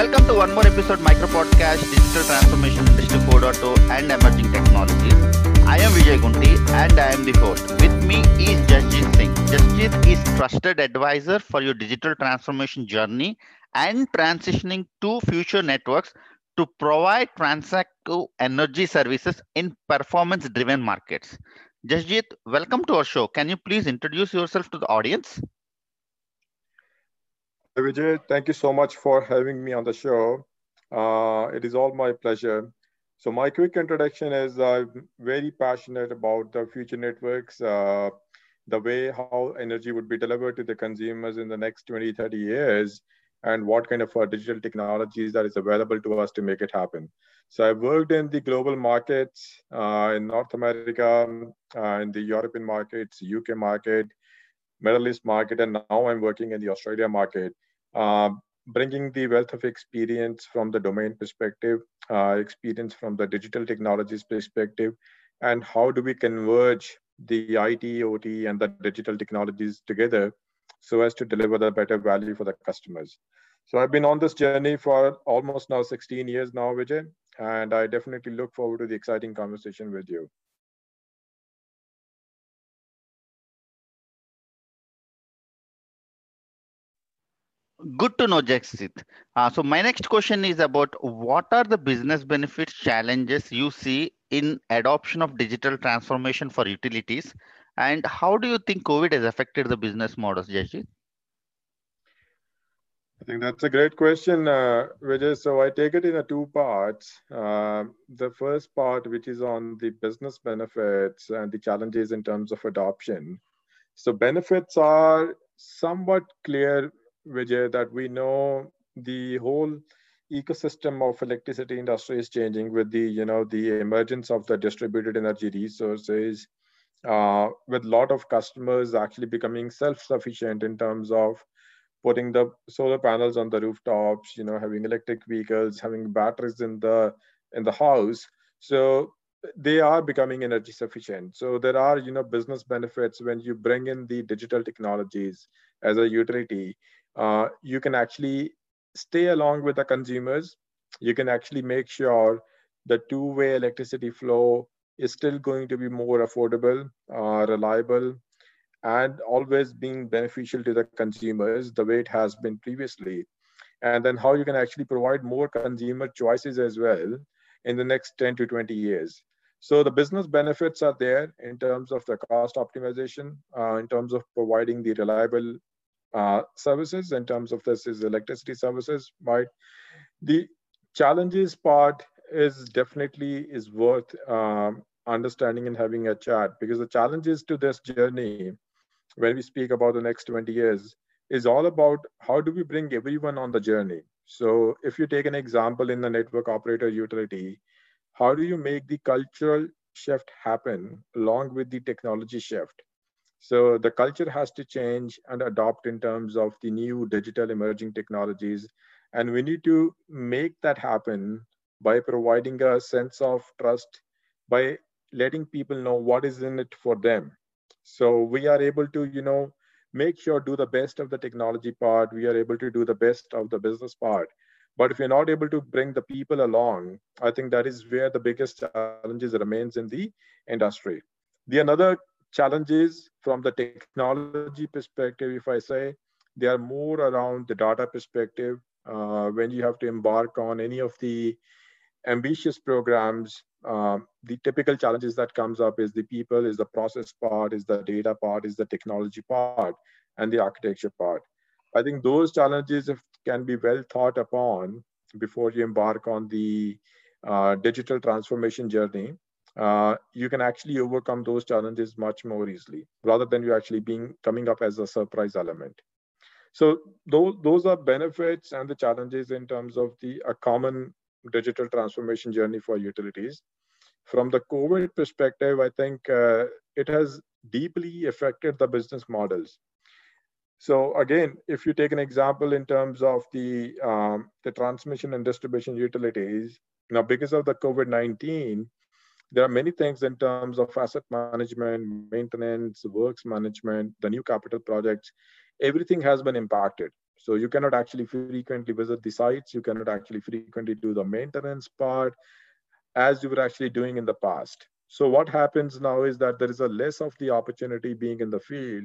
Welcome to one more episode of micro podcast Digital Transformation Industry 4.0 and Emerging Technologies. I am Vijay Gunti and I am the host. With me is Jasjit Singh. Jasjit is trusted advisor for your digital transformation journey and transitioning to future networks to provide transactive energy services in performance driven markets. Jasjit, welcome to our show. Can you please introduce yourself to the audience? Vijay, thank you so much for having me on the show. Uh, it is all my pleasure. So my quick introduction is I'm very passionate about the future networks, uh, the way how energy would be delivered to the consumers in the next 20, 30 years, and what kind of uh, digital technologies that is available to us to make it happen. So I've worked in the global markets, uh, in North America, uh, in the European markets, UK market, Middle East market, and now I'm working in the Australia market, bringing the wealth of experience from the domain perspective, uh, experience from the digital technologies perspective, and how do we converge the IT, OT, and the digital technologies together so as to deliver the better value for the customers. So I've been on this journey for almost now 16 years now, Vijay, and I definitely look forward to the exciting conversation with you. Good to know, Jasjit. Uh, so my next question is about what are the business benefits challenges you see in adoption of digital transformation for utilities, and how do you think COVID has affected the business models, Jasjit? I think that's a great question, uh, Vijay. So I take it in a two parts. Uh, the first part, which is on the business benefits and the challenges in terms of adoption. So benefits are somewhat clear Vijay, that we know the whole ecosystem of electricity industry is changing with the you know the emergence of the distributed energy resources uh, with a lot of customers actually becoming self-sufficient in terms of putting the solar panels on the rooftops you know having electric vehicles having batteries in the in the house. So they are becoming energy sufficient. So there are you know business benefits when you bring in the digital technologies as a utility uh, you can actually stay along with the consumers. You can actually make sure the two-way electricity flow is still going to be more affordable, uh, reliable, and always being beneficial to the consumers the way it has been previously. And then how you can actually provide more consumer choices as well in the next 10 to 20 years. So the business benefits are there in terms of the cost optimization, uh, in terms of providing the reliable uh, services in terms of this is electricity services right the challenges part is definitely is worth um, understanding and having a chat because the challenges to this journey when we speak about the next 20 years is all about how do we bring everyone on the journey. So if you take an example in the network operator utility how do you make the cultural shift happen along with the technology shift so the culture has to change and adopt in terms of the new digital emerging technologies. And we need to make that happen by providing a sense of trust, by letting people know what is in it for them. So we are able to, you know, make sure do the best of the technology part. We are able to do the best of the business part. But if you're not able to bring the people along, I think that is where the biggest challenges remains in the industry. The another challenges from the technology perspective, if I say, they are more around the data perspective. Uh, when you have to embark on any of the ambitious programs, uh, the typical challenges that comes up is the people, is the process part, is the data part, is the technology part, and the architecture part. I think those challenges can be well thought upon before you embark on the uh, digital transformation journey uh, you can actually overcome those challenges much more easily rather than you actually being coming up as a surprise element. So those, those are benefits and the challenges in terms of the a common digital transformation journey for utilities. From the covid perspective i think uh, it has deeply affected the business models. So again if you take an example in terms of the um, the transmission and distribution utilities now because of the covid-19 there are many things in terms of asset management, maintenance, works management, the new capital projects. Everything has been impacted. So you cannot actually frequently visit the sites. You cannot actually frequently do the maintenance part as you were actually doing in the past. So what happens now is that there is a less of the opportunity being in the field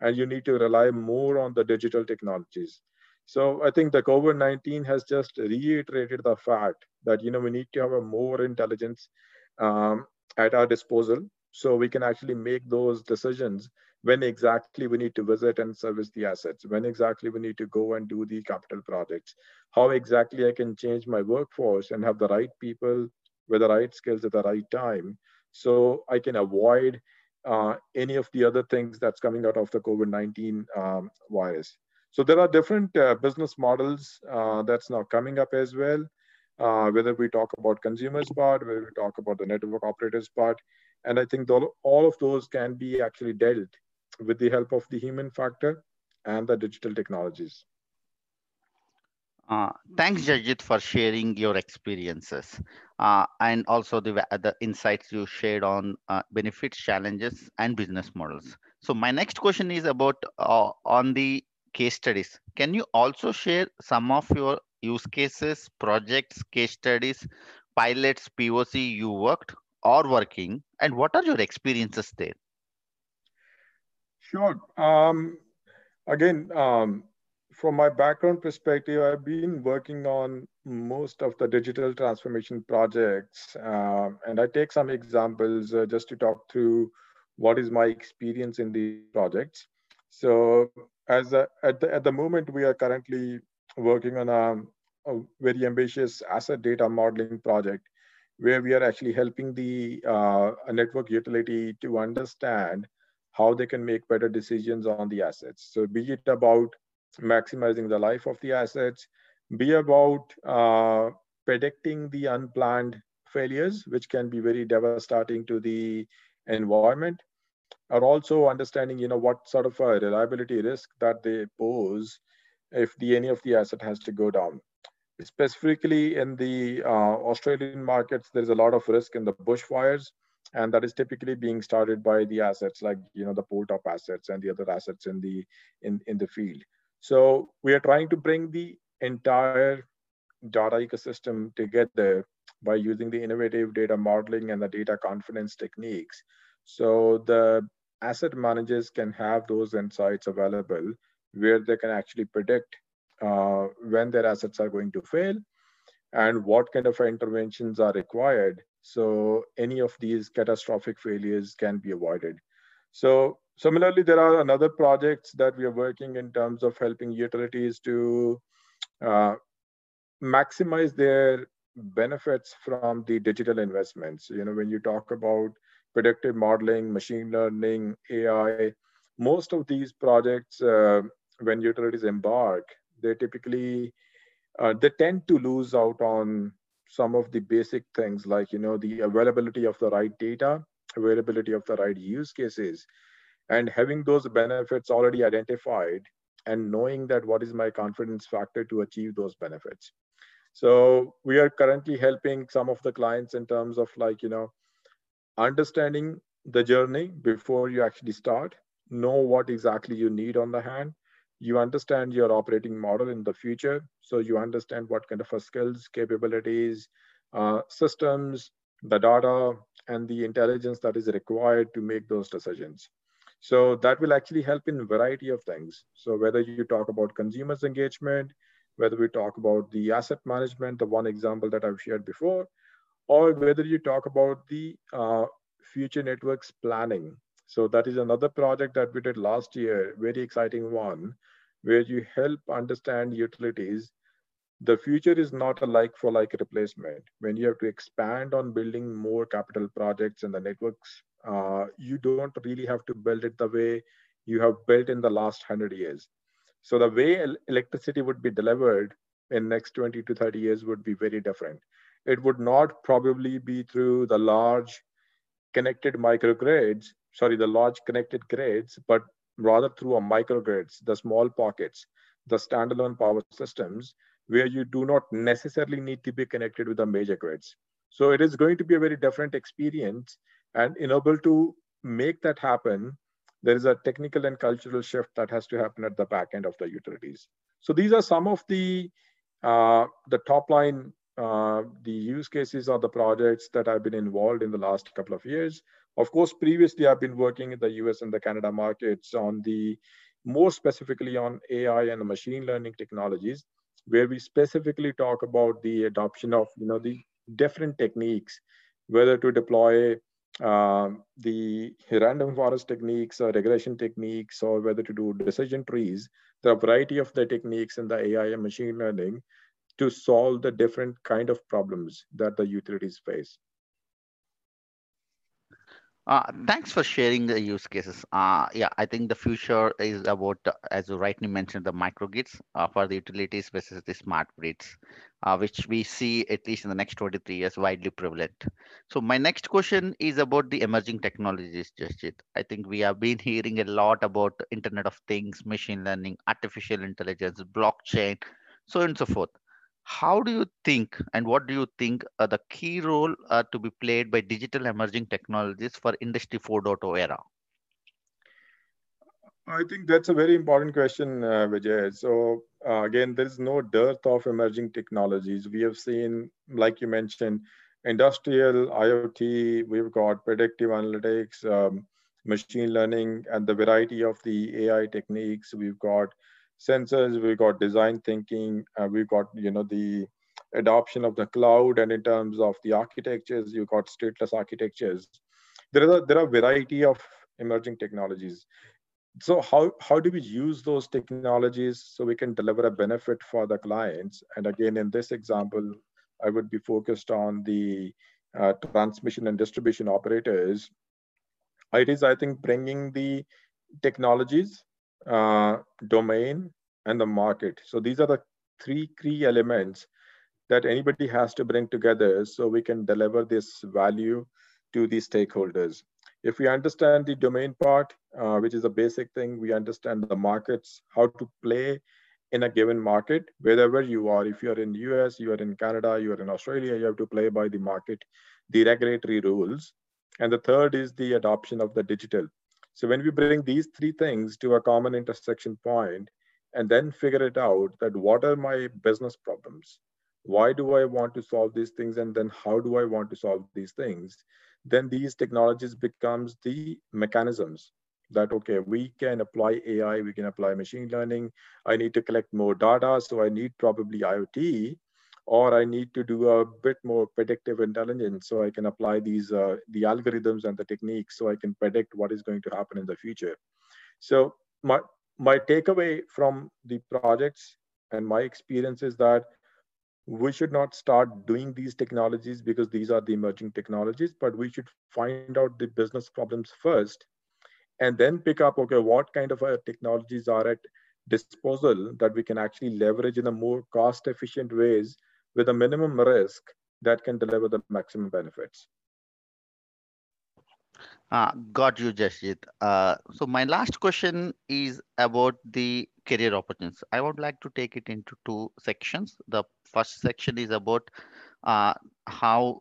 and you need to rely more on the digital technologies. So I think the COVID-19 has just reiterated the fact that, you know, we need to have a more intelligence um, at our disposal so we can actually make those decisions when exactly we need to visit and service the assets, when exactly we need to go and do the capital projects, how exactly I can change my workforce and have the right people with the right skills at the right time so I can avoid uh, any of the other things that's coming out of the COVID-19 um, virus. So there are different uh, business models uh, that's now coming up as well. Uh, whether we talk about consumers part, whether we talk about the network operators part, and I think all of those can be actually dealt with the help of the human factor and the digital technologies. Uh, thanks, Jasjit, for sharing your experiences uh, and also the, the insights you shared on uh, benefits, challenges, and business models. So my next question is about uh, on the case studies. Can you also share some of your use cases, projects, case studies, pilots, POC you worked or working, and what are your experiences there? Sure. Um, again, um, from my background perspective, I've been working on most of the digital transformation projects. Uh, and I take some examples uh, just to talk through what is my experience in the projects. So as a, at, the, at the moment, we are currently working on a, a, very ambitious asset data modeling project where we are actually helping the uh, network utility to understand how they can make better decisions on the assets. So be it about maximizing the life of the assets, be about uh, predicting the unplanned failures, which can be very devastating to the environment, or also understanding, you know, what sort of a reliability risk that they pose if the any of the asset has to go down. Specifically in the uh, Australian markets, there's a lot of risk in the bushfires, and that is typically being started by the assets like you know the pole top assets and the other assets in the in in the field. So we are trying to bring the entire data ecosystem together by using the innovative data modeling and the data confidence techniques. So the asset managers can have those insights available where they can actually predict uh, when their assets are going to fail and what kind of interventions are required so any of these catastrophic failures can be avoided. So Similarly, there are another projects that we are working in terms of helping utilities to uh, maximize their benefits from the digital investments. You know, when you talk about predictive modeling, machine learning, AI, most of these projects, uh, when utilities embark, they typically uh, they tend to lose out on some of the basic things like you know the availability of the right data, availability of the right use cases, and having those benefits already identified and knowing that what is my confidence factor to achieve those benefits. So we are currently helping some of the clients in terms of like you know understanding the journey before you actually start know what exactly you need on the hand you understand your operating model in the future so you understand what kind of skills capabilities uh, systems the data and the intelligence that is required to make those decisions so that will actually help in a variety of things. So whether you talk about consumers engagement, whether we talk about the asset management, the one example that I've shared before, or whether you talk about the uh, future networks planning. So that is another project that we did last year, very exciting one, where you help understand utilities. The future is not a like for like replacement. When you have to expand on building more capital projects and the networks uh, you don't really have to build it the way you have built in the last 100 years. So the way electricity would be delivered in next 20 to 30 years would be very different. It would not probably be through the large connected microgrids, sorry, the large connected grids, but rather through a microgrids, the small pockets, the standalone power systems, where you do not necessarily need to be connected with the major grids. So it is going to be a very different experience and in order to make that happen, there is a technical and cultural shift that has to happen at the back end of the utilities. So these are some of the uh, the top line, uh, the use cases or the projects that I've been involved in the last couple of years. Of course, previously I've been working in the US and the Canada markets on the more specifically on AI and the machine learning technologies, where we specifically talk about the adoption of you know the different techniques, whether to deploy um, the random forest techniques or regression techniques or whether to do decision trees, there are a variety of the techniques in the AI and machine learning to solve the different kind of problems that the utilities face. Uh, thanks for sharing the use cases. Uh, yeah, I think the future is about, uh, as you rightly mentioned, the microgrids uh, for the utilities versus the smart grids, uh, which we see at least in the next 23 years widely prevalent. So my next question is about the emerging technologies, Jasjit. I think we have been hearing a lot about Internet of Things, machine learning, artificial intelligence, blockchain, so on and so forth how do you think and what do you think are the key role uh, to be played by digital emerging technologies for industry 4.0 era? I think that's a very important question uh, vijay. So uh, again there's no dearth of emerging technologies. We have seen like you mentioned industrial iot we've got predictive analytics um, machine learning and the variety of the ai techniques. We've got sensors, we've got design thinking, uh, we've got you know the adoption of the cloud, and in terms of the architectures, you've got stateless architectures. There are there are variety of emerging technologies. So how how do we use those technologies so we can deliver a benefit for the clients? And again, in this example, I would be focused on the uh, transmission and distribution operators. It is, I think, bringing the technologies uh, domain, and the market. So these are the three key elements that anybody has to bring together so we can deliver this value to the stakeholders. If we understand the domain part, uh, which is a basic thing, we understand the markets, how to play in a given market, wherever you are. If you're in the US, you are in Canada, you are in Australia, you have to play by the market, the regulatory rules. And the third is the adoption of the digital. So when we bring these three things to a common intersection point and then figure it out that what are my business problems? Why do I want to solve these things? And then how do I want to solve these things? Then these technologies becomes the mechanisms that, okay, we can apply AI, we can apply machine learning. I need to collect more data. So I need probably IoT or I need to do a bit more predictive intelligence so I can apply these uh, the algorithms and the techniques so I can predict what is going to happen in the future. So my my takeaway from the projects and my experience is that we should not start doing these technologies because these are the emerging technologies, but we should find out the business problems first and then pick up, okay, what kind of uh, technologies are at disposal that we can actually leverage in a more cost efficient ways with a minimum risk that can deliver the maximum benefits. Uh, got you, Jasjit. Uh, so my last question is about the career opportunities. I would like to take it into two sections. The first section is about uh, how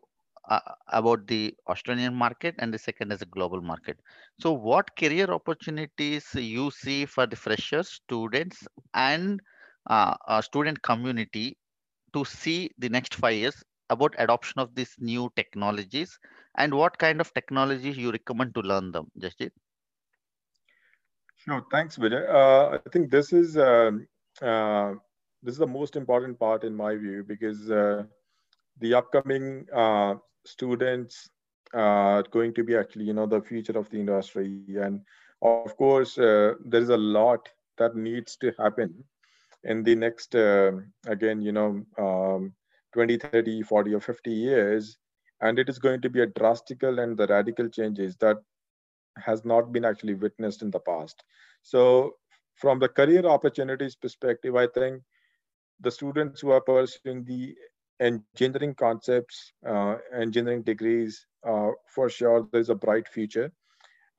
uh, about the Australian market, and the second is a global market. So, what career opportunities you see for the freshers, students, and uh, student community to see the next five years about adoption of these new technologies and what kind of technologies you recommend to learn them, Jasjit? Sure, thanks, Vijay. Uh, I think this is um, uh, this is the most important part in my view because uh, the upcoming uh, students are going to be actually, you know, the future of the industry, and of course, uh, there is a lot that needs to happen in the next, uh, again, you know, um, 20, 30, 40, or 50 years. And it is going to be a drastical and the radical changes that has not been actually witnessed in the past. So from the career opportunities perspective, I think the students who are pursuing the engineering concepts, uh, engineering degrees, uh, for sure, there's a bright future.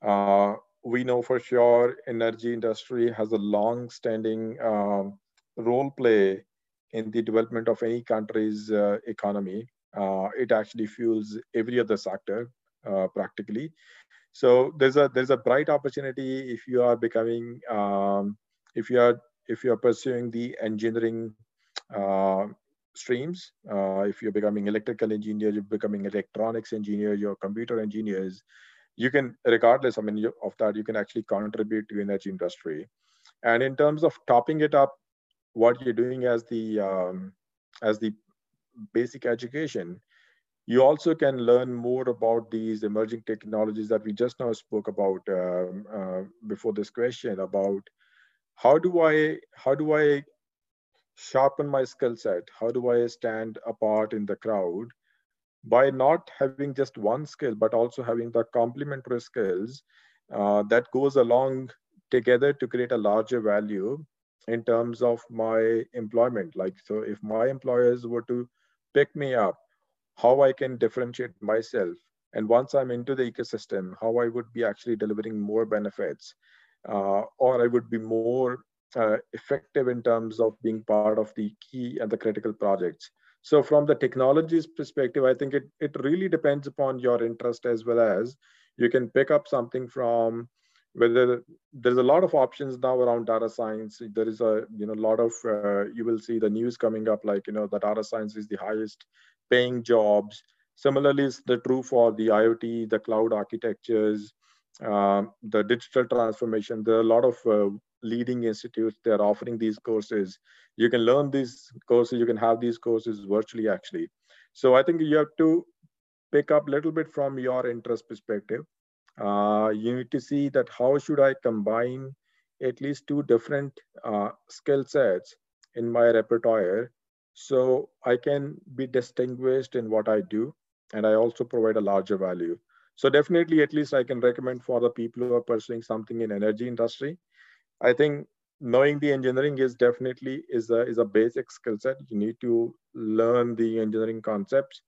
Uh, we know for sure energy industry has a long-standing um, role play in the development of any country's uh, economy. Uh, it actually fuels every other sector uh, practically. So there's a there's a bright opportunity if you are becoming um, if you are if you're pursuing the engineering uh, streams, uh, if you're becoming electrical engineer, you're becoming electronics engineer, you're computer engineers, you can, regardless, I mean, of that, you can actually contribute to energy industry. And in terms of topping it up, what you're doing as the um, as the basic education, you also can learn more about these emerging technologies that we just now spoke about um, uh, before this question about how do I how do I sharpen my skill set? How do I stand apart in the crowd? By not having just one skill, but also having the complementary skills uh, that goes along together to create a larger value in terms of my employment. Like, so if my employers were to pick me up, how I can differentiate myself. And once I'm into the ecosystem, how I would be actually delivering more benefits, uh, or I would be more uh, effective in terms of being part of the key and the critical projects. So from the technologies perspective, I think it, it really depends upon your interest as well as you can pick up something from whether there's a lot of options now around data science. There is a you know lot of uh, you will see the news coming up like you know the data science is the highest paying jobs. Similarly is the true for the iot the cloud architectures uh, the digital transformation. There are a lot of uh, leading institutes they're offering these courses. You can learn these courses you can have these courses virtually actually. So i think you have to pick up a little bit from your interest perspective uh, you need to see that how should I combine at least two different uh, skill sets in my repertoire so I can be distinguished in what I do and I also provide a larger value. So definitely at least I can recommend for the people who are pursuing something in energy industry. I think knowing the engineering is definitely is a, is a basic skill set. You need to learn the engineering concepts.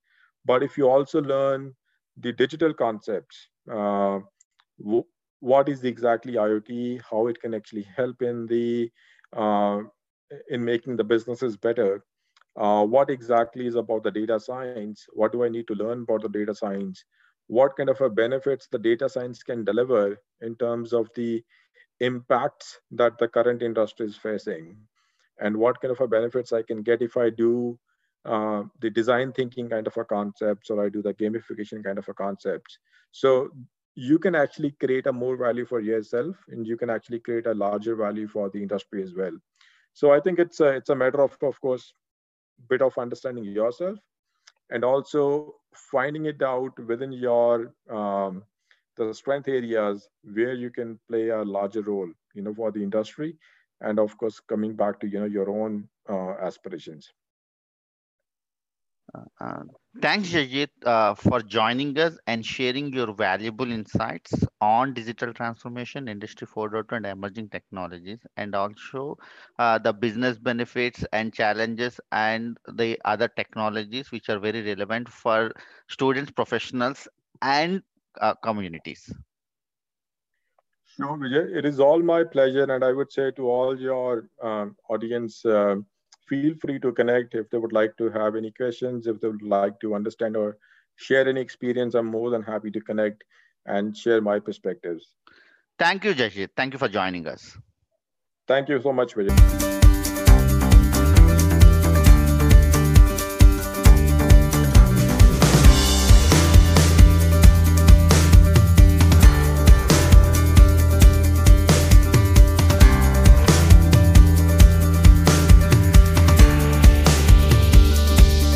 But if you also learn the digital concepts, uh, what is exactly IoT, how it can actually help in the uh, in making the businesses better. Uh, what exactly is about the data science? What do I need to learn about the data science? What kind of a benefits the data science can deliver in terms of the impacts that the current industry is facing? And what kind of a benefits I can get if I do uh, the design thinking kind of a concepts or I do the gamification kind of a concepts. So you can actually create a more value for yourself and you can actually create a larger value for the industry as well. So I think it's a, it's a matter of, of course, bit of understanding yourself and also finding it out within your um, the strength areas where you can play a larger role, you know, for the industry, and of course coming back to you know your own uh, aspirations. Thanks, Jasjit, uh, for joining us and sharing your valuable insights on digital transformation, Industry 4.0 and emerging technologies, and also uh, the business benefits and challenges and the other technologies which are very relevant for students, professionals, and uh, communities. Sure, Vijay. It is all my pleasure. And I would say to all your um, audience, uh, feel free to connect if they would like to have any questions, if they would like to understand or share any experience. I'm more than happy to connect and share my perspectives. Thank you, Jasjit. Thank you for joining us. Thank you so much, Vijay.